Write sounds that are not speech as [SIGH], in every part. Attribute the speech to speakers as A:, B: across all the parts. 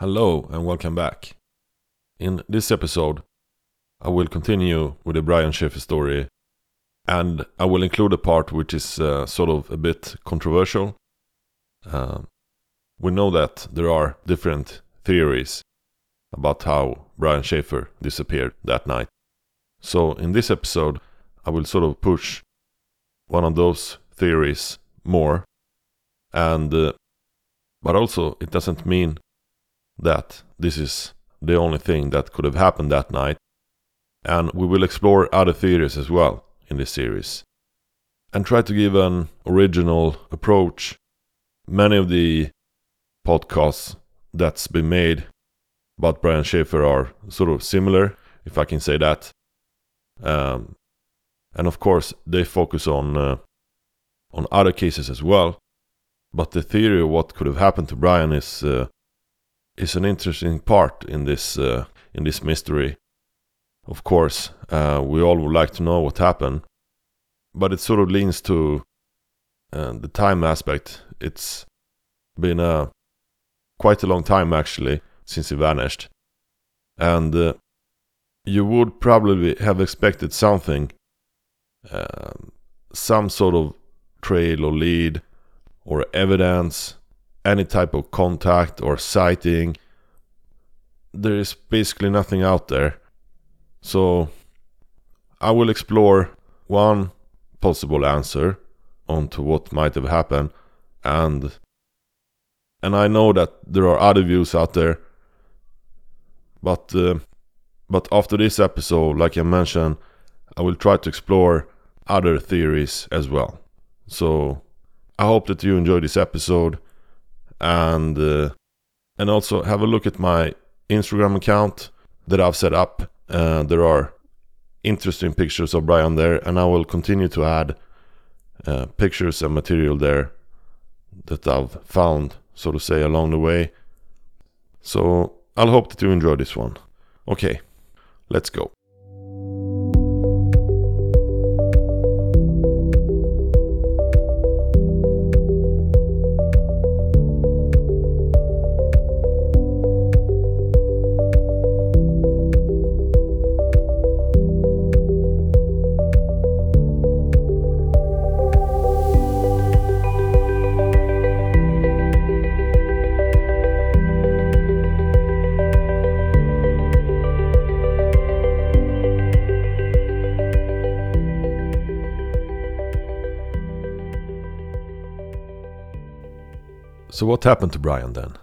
A: Hello and welcome back. In this episode, I will continue with the Brian Shaffer story, and I will include a part which is uh, sort of a bit controversial. Uh, we know that there are different theories about how Brian Shaffer disappeared that night. So, in this episode, I will sort of push one of those theories more, and uh, but also it doesn't mean that this is the only thing that could have happened that night, and we will explore other theories as well in this series and try to give an original approach. Many of the podcasts that's been made about Brian Shaffer are sort of similar, if I can say that. Um, and of course, they focus on uh, on other cases as well. But the theory of what could have happened to Brian is uh, is an interesting part in this uh, in this mystery. Of course, uh, we all would like to know what happened, but it sort of leans to uh, the time aspect. It's been a quite a long time actually since he vanished, and uh, you would probably have expected something, um, some sort of trail or lead or evidence any type of contact or sighting. There is basically nothing out there. So I will explore one possible answer onto what might have happened and and I know that there are other views out there but uh, but after this episode like I mentioned I will try to explore other theories as well. So I hope that you enjoy this episode and uh, and also have a look at my Instagram account that I've set up. Uh, there are interesting pictures of Brian there, and I will continue to add uh, pictures and material there that I've found, so to say, along the way. So I'll hope that you enjoy this one. Okay, let's go. So, what happened to Brian then?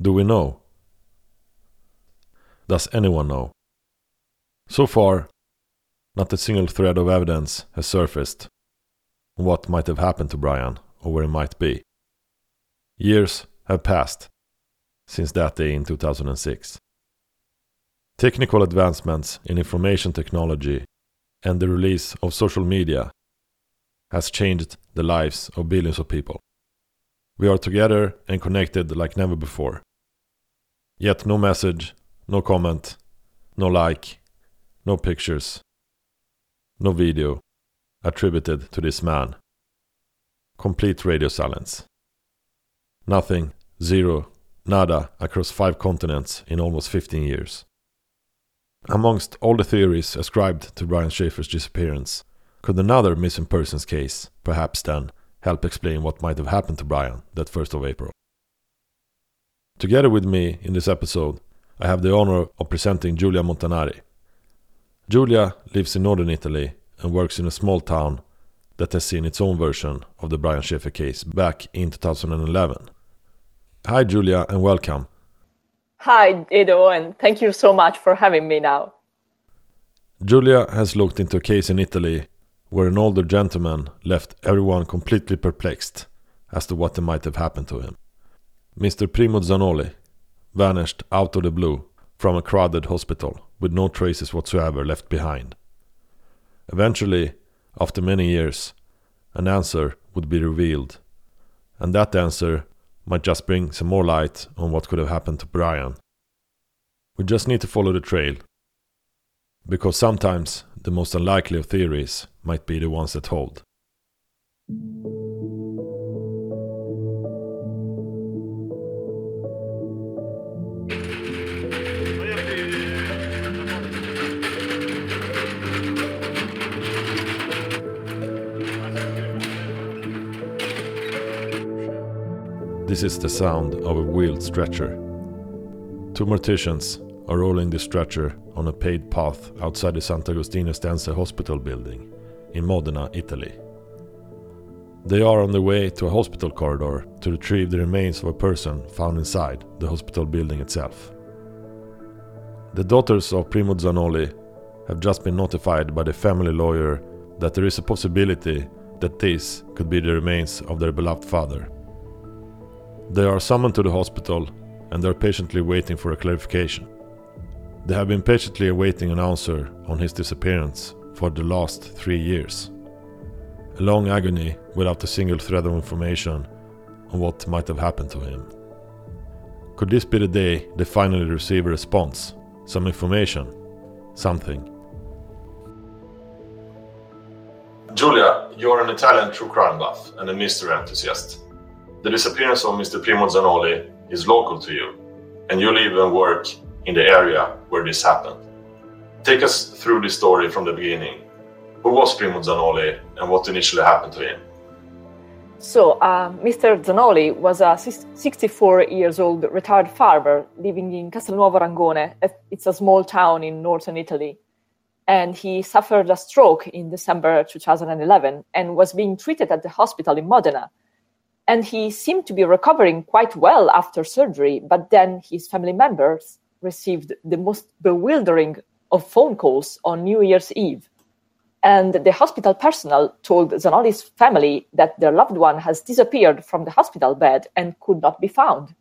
A: Do we know? Does anyone know? So far, not a single thread of evidence has surfaced on what might have happened to Brian or where he might be. Years have passed since that day in 2006. Technical advancements in information technology and the release of social media has changed the lives of billions of people. We are together and connected like never before. Yet no message, no comment, no like, no pictures, no video attributed to this man. Complete radio silence. Nothing, zero, nada across five continents in almost 15 years. Amongst all the theories ascribed to Brian Shaffer's disappearance, could another missing persons case, perhaps then, help explain what might have happened to Brian that 1st of April. Together with me in this episode, I have the honor of presenting Giulia Montanari. Giulia lives in northern Italy and works in a small town that has seen its own version of the Brian Shaffer case back in 2011. Hi, Giulia, and welcome.
B: Hi, Edo, and thank you so much for having me now.
A: Giulia has looked into a case in Italy where an older gentleman left everyone completely perplexed as to what might have happened to him. Mr. Primo Zanoli vanished out of the blue from a crowded hospital with no traces whatsoever left behind. Eventually, after many years, an answer would be revealed, and that answer might just bring some more light on what could have happened to Brian. We just need to follow the trail, because sometimes the most unlikely of theories might be the ones that hold. This is the sound of a wheeled stretcher. Two morticians are rolling the stretcher on a paved path outside the Sant'Agostino Estense Hospital building in Modena, Italy. They are on the way to a hospital corridor to retrieve the remains of a person found inside the hospital building itself. The daughters of Primo Zanoli have just been notified by the family lawyer that there is a possibility that these could be the remains of their beloved father. They are summoned to the hospital and are patiently waiting for a clarification. They have been patiently awaiting an answer on his disappearance for the last three years. A long agony without a single thread of information on what might have happened to him. Could this be the day they finally receive a response? Some information? Something? Giulia, you're an Italian true crime buff and a mystery enthusiast. The disappearance of Mr. Primo Zanoli is local to you, and you live and work in the area where this happened. Take us through the story from the beginning. Who was Primo Zanoli and what initially happened to him?
B: So, uh, Mr. Zanoli was a 64 years old retired farmer living in Castelnuovo Rangone. It's a small town in northern Italy. And he suffered a stroke in December 2011 and was being treated at the hospital in Modena. And he seemed to be recovering quite well after surgery, but then his family members received the most bewildering of phone calls on New Year's Eve and the hospital personnel told Zanoli's family that their loved one has disappeared from the hospital bed and could not be found.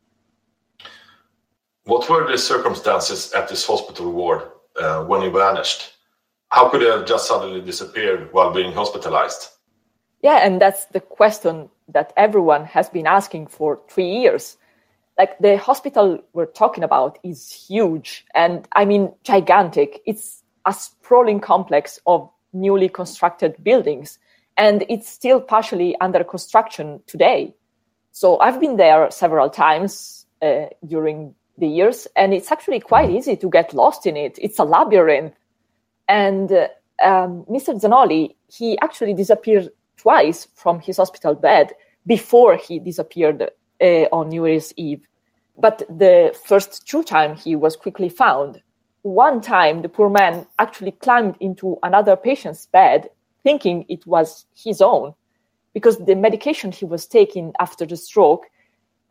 A: What were the circumstances at this hospital ward uh, when he vanished? How could he have just suddenly disappeared while being hospitalized?
B: Yeah, and that's the question that everyone has been asking for three years. Like the hospital we're talking about is huge and I mean gigantic. It's a sprawling complex of newly constructed buildings, and it's still partially under construction today. So I've been there several times uh, during the years, and it's actually quite easy to get lost in it. It's a labyrinth. And uh, um, Mr. Zanoli, he actually disappeared twice from his hospital bed before he disappeared uh, on New Year's Eve. But the first two times he was quickly found one time the poor man actually climbed into another patient's bed thinking it was his own because the medication he was taking after the stroke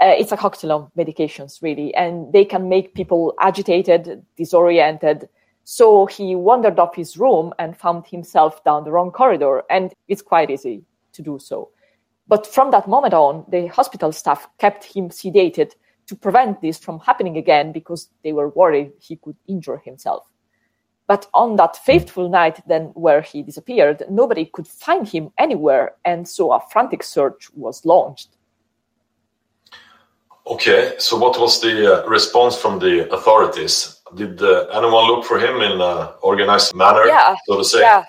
B: uh, it's a cocktail of medications really and they can make people agitated disoriented. So he wandered off his room and found himself down the wrong corridor and it's quite easy to do so. But from that moment on the hospital staff kept him sedated to prevent this from happening again because they were worried he could injure himself. But on that fateful night, then where he disappeared, nobody could find him anywhere, and so a frantic search was launched.
A: Okay, so what was the uh, response from the authorities? Did uh, anyone look for him in an organized manner,
B: yeah,
A: so to say?
B: Yeah,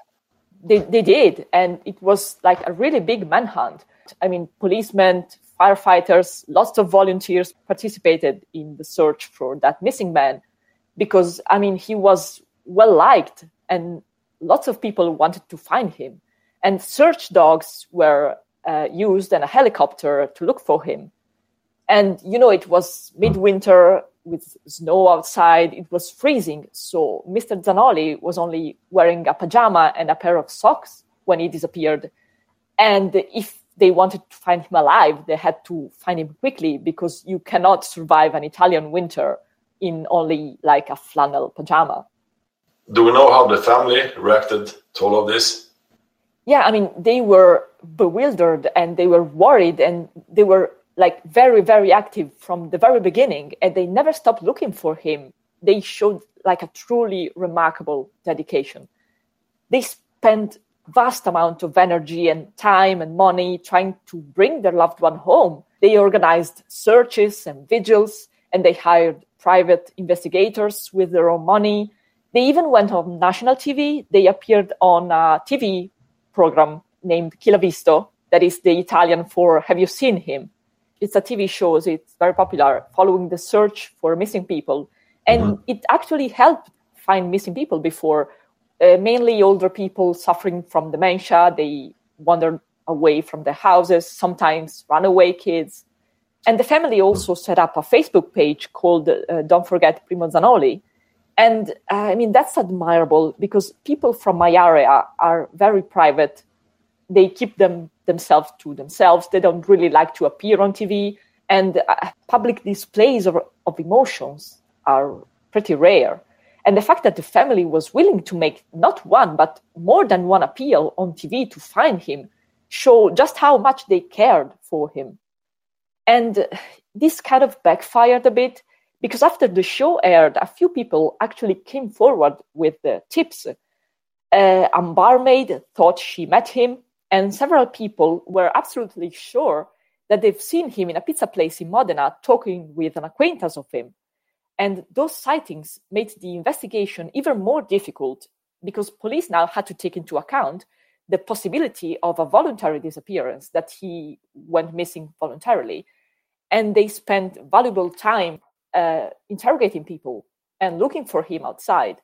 B: they, they did, and it was like a really big manhunt. I mean, policemen, firefighters, lots of volunteers participated in the search for that missing man because, I mean, he was well liked and lots of people wanted to find him. And search dogs were uh, used and a helicopter to look for him. And, you know, it was midwinter with snow outside. It was freezing. So Mr. Zanoli was only wearing a pajama and a pair of socks when he disappeared. And if they wanted to find him alive, they had to find him quickly because you cannot survive an Italian winter in only like a flannel pajama.
A: Do we know how the family reacted to all of this?
B: Yeah, I mean, they were bewildered and they were worried and they were like very, very active from the very beginning and they never stopped looking for him. They showed like a truly remarkable dedication. They spent vast amount of energy and time and money trying to bring their loved one home. They organized searches and vigils, and they hired private investigators with their own money. They even went on national TV. They appeared on a TV program named Chi visto, that is the Italian for Have You Seen Him? It's a TV show, it's very popular, following the search for missing people. And mm-hmm. it actually helped find missing people before uh, mainly older people suffering from dementia. They wander away from their houses, sometimes runaway kids. And the family also set up a Facebook page called uh, Don't Forget Primo Zanoli. And uh, I mean, that's admirable because people from my area are very private. They keep them themselves to themselves. They don't really like to appear on TV. And uh, public displays of, of emotions are pretty rare. And the fact that the family was willing to make not one, but more than one appeal on TV to find him show just how much they cared for him. And this kind of backfired a bit because after the show aired, a few people actually came forward with the tips. Uh, a barmaid thought she met him, and several people were absolutely sure that they've seen him in a pizza place in Modena talking with an acquaintance of him. And those sightings made the investigation even more difficult because police now had to take into account the possibility of a voluntary disappearance that he went missing voluntarily. And they spent valuable time uh, interrogating people and looking for him outside.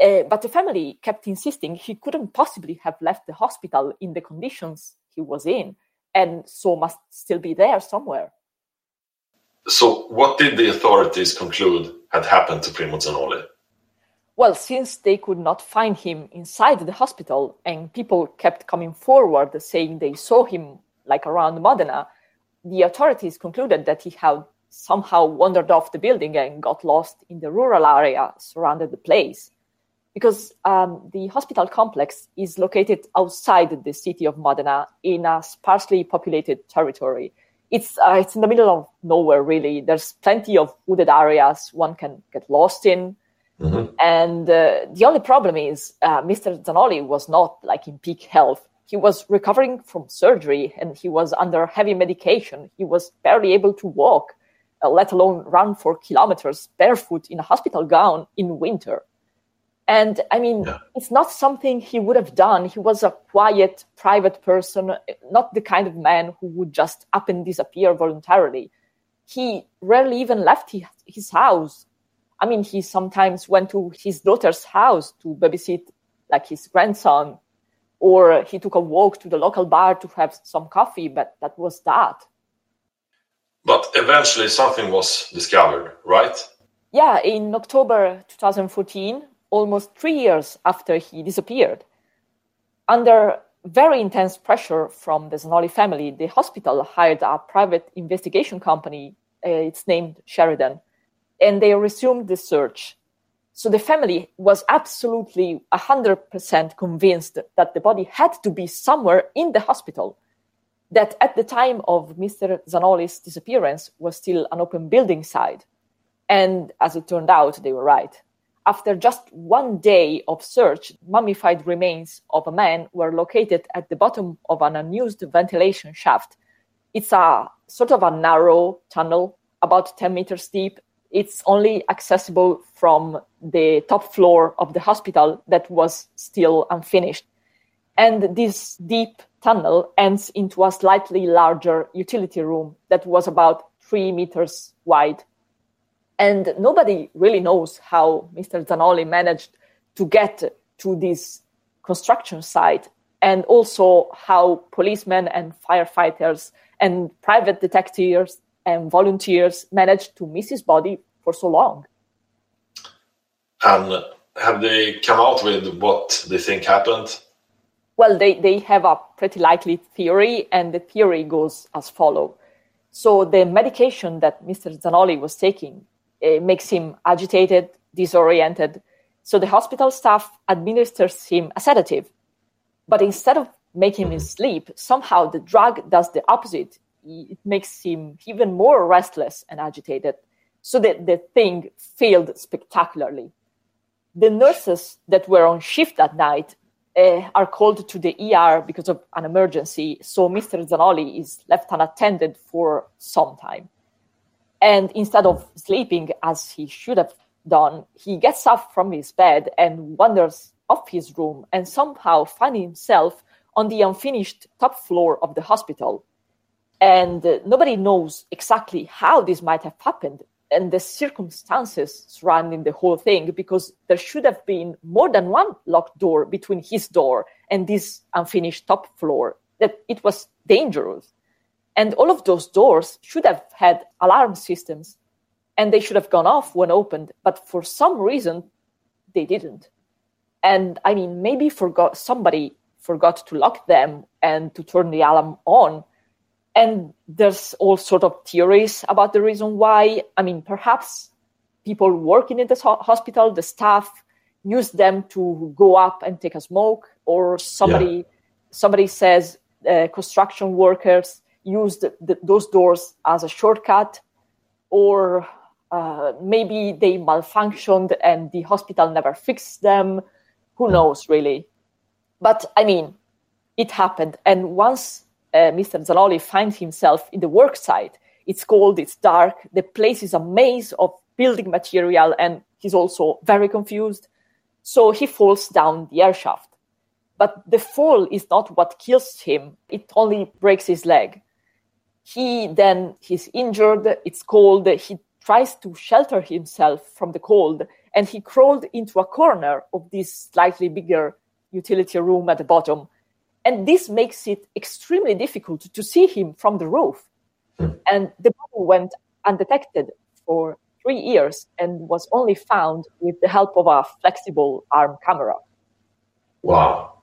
B: Uh, but the family kept insisting he couldn't possibly have left the hospital in the conditions he was in, and so must still be there somewhere.
A: So, what did the authorities conclude had happened to Primo Zanoli?
B: Well, since they could not find him inside the hospital and people kept coming forward saying they saw him like around Modena, the authorities concluded that he had somehow wandered off the building and got lost in the rural area surrounding the place. Because um, the hospital complex is located outside the city of Modena in a sparsely populated territory it's uh, it's in the middle of nowhere really. There's plenty of wooded areas one can get lost in. Mm-hmm. and uh, the only problem is uh, mr zanoli was not like in peak health. He was recovering from surgery and he was under heavy medication. He was barely able to walk uh, let alone run for kilometers barefoot in a hospital gown in winter and I mean, yeah. it's not something he would have done. He was a quiet, private person, not the kind of man who would just up and disappear voluntarily. He rarely even left his house. I mean, he sometimes went to his daughter's house to babysit like his grandson, or he took a walk to the local bar to have some coffee, but that was that.
A: But eventually something was discovered, right?
B: Yeah, in October 2014, almost three years after he disappeared. Under very intense pressure from the Zanoli family, the hospital hired a private investigation company. Uh, it's named Sheridan, and they resumed the search. So the family was absolutely 100% convinced that the body had to be somewhere in the hospital. That at the time of Mr. Zanoli's disappearance was still an open building site. And as it turned out, they were right after just one day of search, mummified remains of a man were located at the bottom of an unused ventilation shaft. It's a sort of a narrow tunnel, about 10 meters deep. It's only accessible from the top floor of the hospital that was still unfinished. And this deep tunnel ends into a slightly larger utility room that was about three meters wide and nobody really knows how Mr. Zanoli managed to get to this construction site and also how policemen and firefighters and private detectives and volunteers managed to miss his body for so long.
A: And have they come out with what they think happened?
B: Well, they, they have a pretty likely theory, and the theory goes as follows. So, the medication that Mr. Zanoli was taking it makes him agitated, disoriented. So the hospital staff administers him a sedative. But instead of making him sleep, somehow the drug does the opposite. It makes him even more restless and agitated. So that the thing failed spectacularly. The nurses that were on shift that night uh, are called to the ER because of an emergency. So Mr. Zanoli is left unattended for some time. And instead of sleeping as he should have done, he gets up from his bed and wanders off his room and somehow finds himself on the unfinished top floor of the hospital. And uh, nobody knows exactly how this might have happened and the circumstances surrounding the whole thing because there should have been more than one locked door between his door and this unfinished top floor that it was dangerous And all of those doors should have had alarm systems and they should have gone off when opened, but for some reason they didn't. And I mean, maybe forgot somebody forgot to lock them and to turn the alarm on. And there's all sort of theories about the reason why. I mean, perhaps people working in the hospital, the staff, use them to go up and take a smoke, or somebody yeah. somebody says uh, construction workers used the, those doors as a shortcut, or uh, maybe they malfunctioned and the hospital never fixed them. Who knows, really? But I mean, it happened. And once uh, Mr. Zanoli finds himself in the work site, it's cold, it's dark, the place is a maze of building material, and he's also very confused. So he falls down the air shaft. But the fall is not what kills him, it only breaks his leg. He then he's injured, it's cold, he tries to shelter himself from the cold, and he crawled into a corner of this slightly bigger utility room at the bottom. And this makes it extremely difficult to see him from the roof. Hmm. And the body went undetected for three years and was only found with the help of a flexible arm camera.
A: Wow.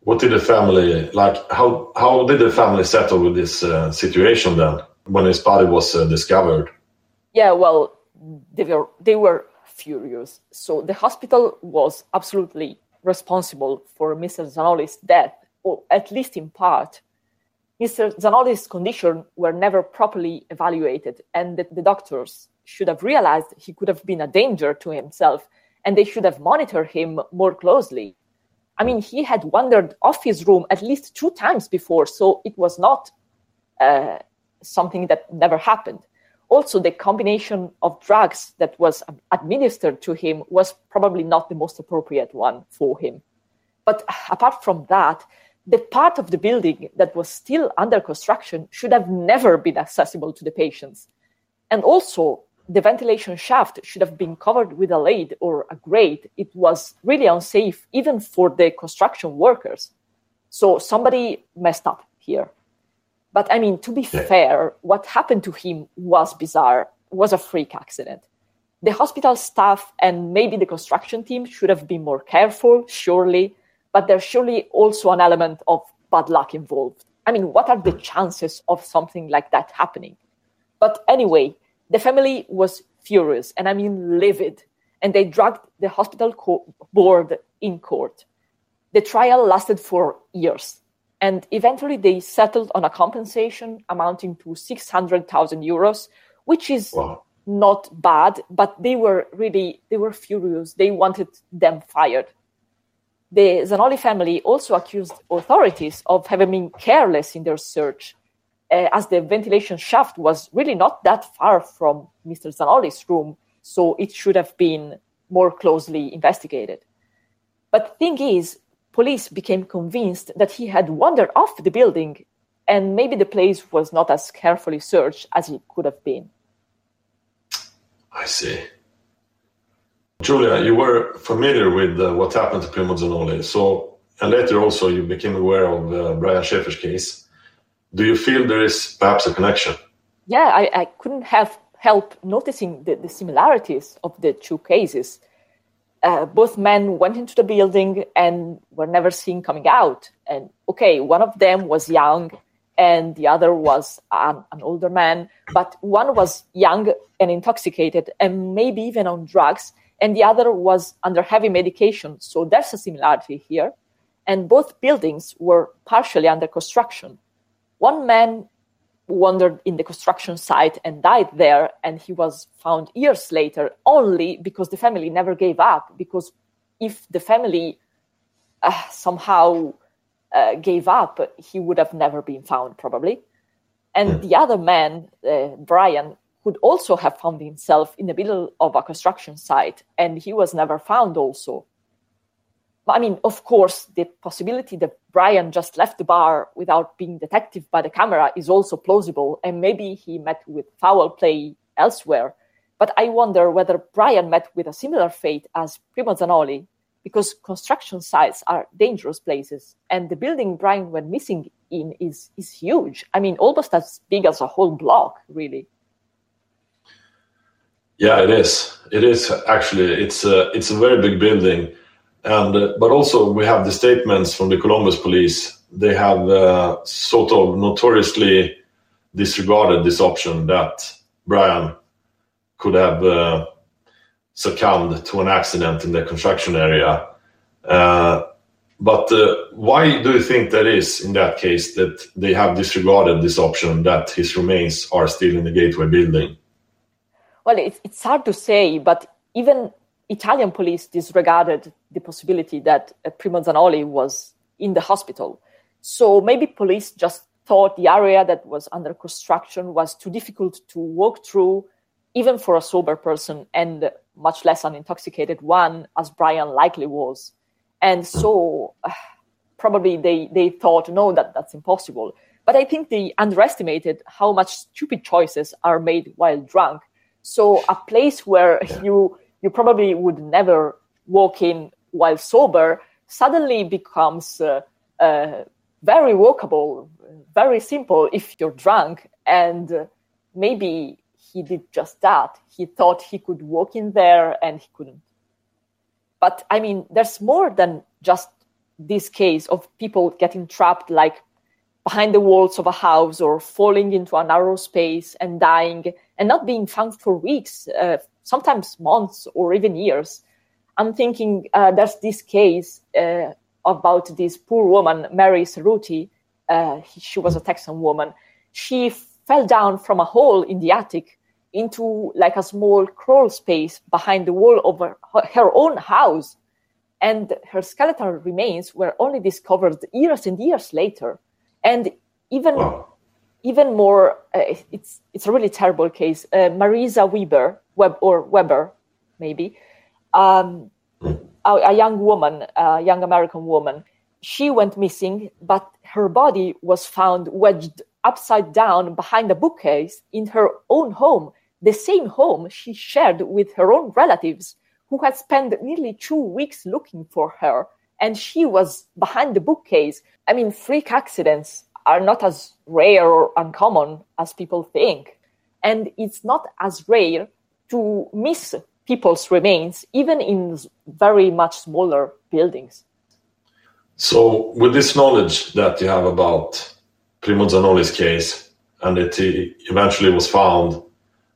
A: What did the family like? How how did the family settle with this uh, situation then when his body was uh, discovered?
B: Yeah, well, they were they were furious. So the hospital was absolutely responsible for Mr. Zanoli's death, or at least in part. Mr. Zanoli's condition were never properly evaluated, and the, the doctors should have realized he could have been a danger to himself, and they should have monitored him more closely. I mean, he had wandered off his room at least two times before, so it was not uh, something that never happened also the combination of drugs that was administered to him was probably not the most appropriate one for him. But apart from that, the part of the building that was still under construction should have never been accessible to the patients. And also, the ventilation shaft should have been covered with a lid or a grate. It was really unsafe, even for the construction workers. So somebody messed up here. But I mean, to be yeah. fair, what happened to him was bizarre, was a freak accident. The hospital staff and maybe the construction team should have been more careful, surely, but there's surely also an element of bad luck involved. I mean, what are the hmm. chances of something like that happening? But anyway, the family was furious, and I mean livid, and they dragged the hospital co- board in court. The trial lasted for years. And eventually they settled on a compensation amounting to 600,000 euros, which is wow. not bad, but they were really, they were furious. They wanted them fired. The Zanoli family also accused authorities of having been careless in their search, uh, as the ventilation shaft was really not that far from Mr. Zanoli's room, so it should have been more closely investigated. But the thing is, police became convinced that he had wandered off the building and maybe the place was not as carefully searched as it could have been.
A: I see. Giulia, you were familiar with uh, what happened to Primo Zanoli, so and later also you became aware of uh, Brian Shaffer's case. Do you feel there is perhaps a connection?
B: Yeah, I, I couldn't have help noticing the, the similarities of the two cases uh, both men went into the building and were never seen coming out. And okay, one of them was young and the other was an, an, older man, but one was young and intoxicated and maybe even on drugs, and the other was under heavy medication. So there's a similarity here. And both buildings were partially under construction. One man wandered in the construction site and died there and he was found years later only because the family never gave up because if the family uh, somehow uh, gave up he would have never been found probably. And the other man uh, brian could also have found himself in the middle of a construction site and he was never found also. I mean, of course, the possibility that Brian just left the bar without being detected by the camera is also plausible, and maybe he met with foul play elsewhere. But I wonder whether Brian met with a similar fate as Primo Zanoli, because construction sites are dangerous places, and the building Brian went missing in is is huge. I mean, almost as big as a whole block, really.
A: Yeah, it is. It is actually. It's a it's a very big building, and uh, but also we have the statements from the Columbus police. They have uh, sort of notoriously disregarded this option that Brian could have uh, succumbed to an accident in the construction area. Uh, but uh, why do you think that is in that case that they have disregarded this option that his remains are still in the Gateway building?
B: Well, it's, it's hard to say, but even Italian police disregarded the possibility that uh, Primo Zanoli was in the hospital. So maybe police just thought the area that was under construction was too difficult to walk through, even for a sober person, and much less an intoxicated one, as Brian likely was. And so uh, probably they, they thought, no, that, that's impossible. But I think they underestimated how much stupid choices are made while drunk. So a place where you you probably would never walk in while sober suddenly becomes uh, uh, very walkable, very simple if you're drunk. And uh, maybe he did just that. He thought he could walk in there and he couldn't. But I mean, there's more than just this case of people getting trapped like behind the walls of a house or falling into a narrow space and dying and not being found for weeks, uh, sometimes months or even years. I'm thinking uh, there's this case uh, about this poor woman, Mary Cerruti. Uh, she was a Texan woman. She fell down from a hole in the attic into like a small crawl space behind the wall of her, her own house. And her skeletal remains were only discovered years and years later. And even wow. even more, uh, it's it's a really terrible case. Uh, Marisa Weber, Web or Weber, maybe, um, a, a, young woman, a young American woman. She went missing, but her body was found wedged upside down behind a bookcase in her own home the same home she shared with her own relatives, who had spent nearly two weeks looking for her, and she was behind the bookcase. I mean, freak accidents are not as rare or uncommon as people think. And it's not as rare to miss people's remains, even in very much smaller buildings.
A: So, with this knowledge that you have about Primo Zanoli's case, and he eventually was found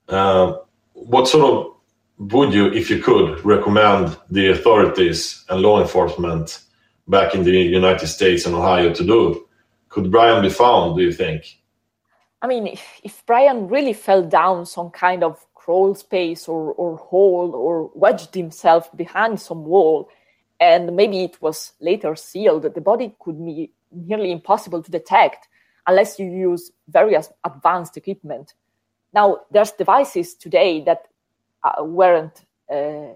A: uh, what sort of would you, if you could, recommend the authorities and law enforcement back in the United States and Ohio to do? Could Brian be found, do you think?
B: I mean, if, if Brian really fell down some kind of crawl space or, or hole or wedged himself behind some wall, and maybe it was later sealed, the body could be nearly impossible to detect unless you use various advanced equipment. Now, there's devices today that uh, weren't uh,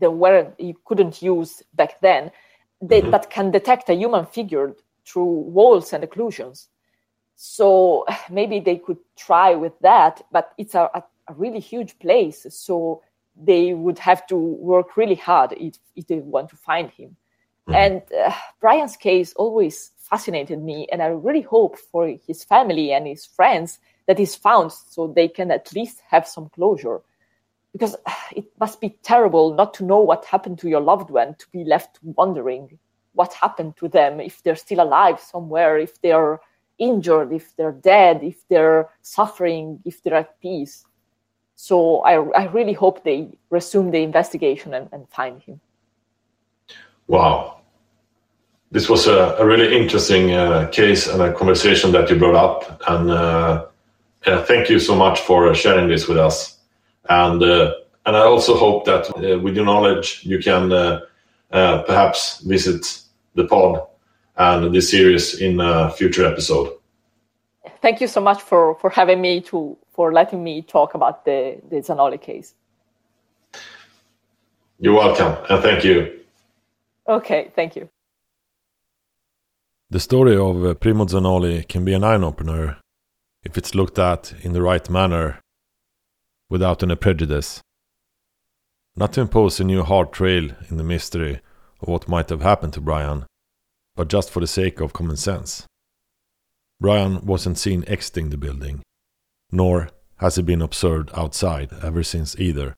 B: that weren't you couldn't use back then they, mm-hmm. that can detect a human figure through walls and occlusions. So [SIGHS] maybe they could try with that, but it's a, a, a really huge place. So they would have to work really hard if, if they want to find him. Mm-hmm. And uh, Brian's case always fascinated me, and I really hope for his family and his friends that he's found so they can at least have some closure because it must be terrible not to know what happened to your loved one to be left wondering what happened to them if they're still alive somewhere if they're injured if they're dead if they're suffering if they're at peace so i, I really hope they resume the investigation and, and find him
A: wow this was a, a really interesting uh, case and a conversation that you brought up and uh, uh, thank you so much for sharing this with us. And uh, and I also hope that uh, with your knowledge, you can uh, uh, perhaps visit the pod and this series in a future episode.
B: Thank you so much for, for having me to for letting me talk about the, the Zanoli case.
A: You're welcome, and thank you.
B: Okay, thank you.
A: The story of uh, Primo Zanoli can be an eye opener if it's looked at in the right manner without any prejudice. not to impose a new hard trail in the mystery of what might have happened to Brian, but just for the sake of common sense. Brian wasn't seen exiting the building, nor has he been observed outside ever since either.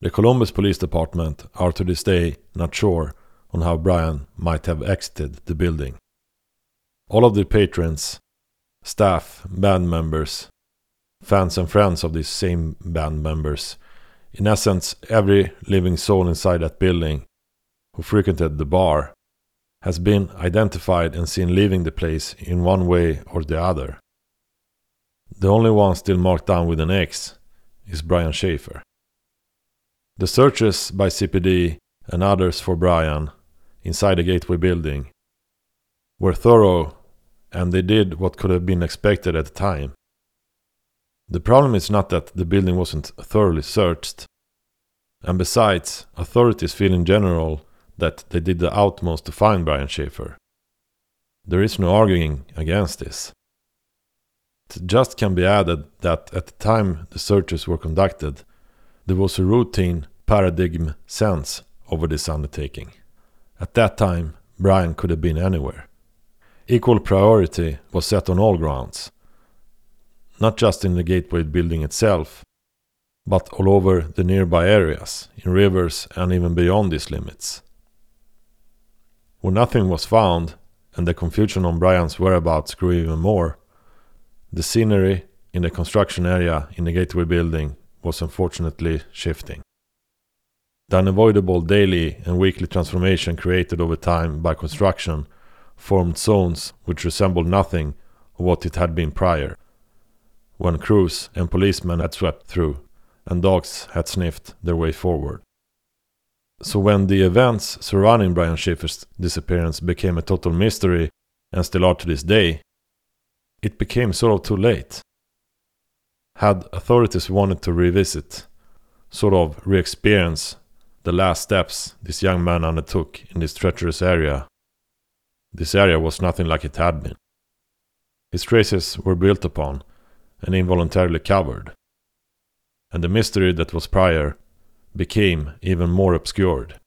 A: The Columbus Police Department are to this day not sure on how Brian might have exited the building. All of the patrons, staff, band members, fans and friends of these same band members, in essence every living soul inside that building who frequented the bar, has been identified and seen leaving the place in one way or the other. The only one still marked down with an X is Brian Shaffer. The searches by CPD and others for Brian inside the Gateway building were thorough and they did what could have been expected at the time. The problem is not that the building wasn't thoroughly searched, and besides, authorities feel in general that they did the utmost to find Brian Shaffer. There is no arguing against this. Just can be added that at the time the searches were conducted, there was a routine paradigm sense over this undertaking. At that time, Brian could have been anywhere. Equal priority was set on all grounds, not just in the Gateway building itself, but all over the nearby areas, in rivers and even beyond these limits. When nothing was found, and the confusion on Brian's whereabouts grew even more, the scenery in the construction area in the Gateway building was unfortunately shifting. The unavoidable daily and weekly transformation created over time by construction formed zones which resembled nothing of what it had been prior, when crews and policemen had swept through, and dogs had sniffed their way forward. So when the events surrounding Brian Shaffer's disappearance became a total mystery, and still are to this day, it became sort of too late. Had authorities wanted to revisit, sort of re experience the last steps this young man undertook in this treacherous area. This area was nothing like it had been. His traces were built upon and involuntarily covered, and the mystery that was prior became even more obscured.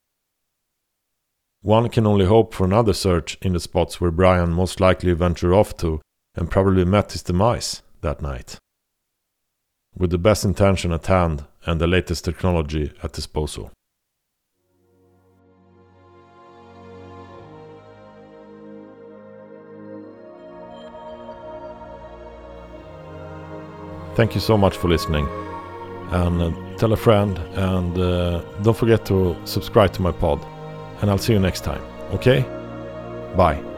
A: One can only hope for another search in the spots where Brian most likely ventured off to and probably met his demise that night. With the best intention at hand and the latest technology at disposal. Thank you so much for listening. And uh, tell a friend, and uh, don't forget to subscribe to my pod. And I'll see you next time. Okay? Bye.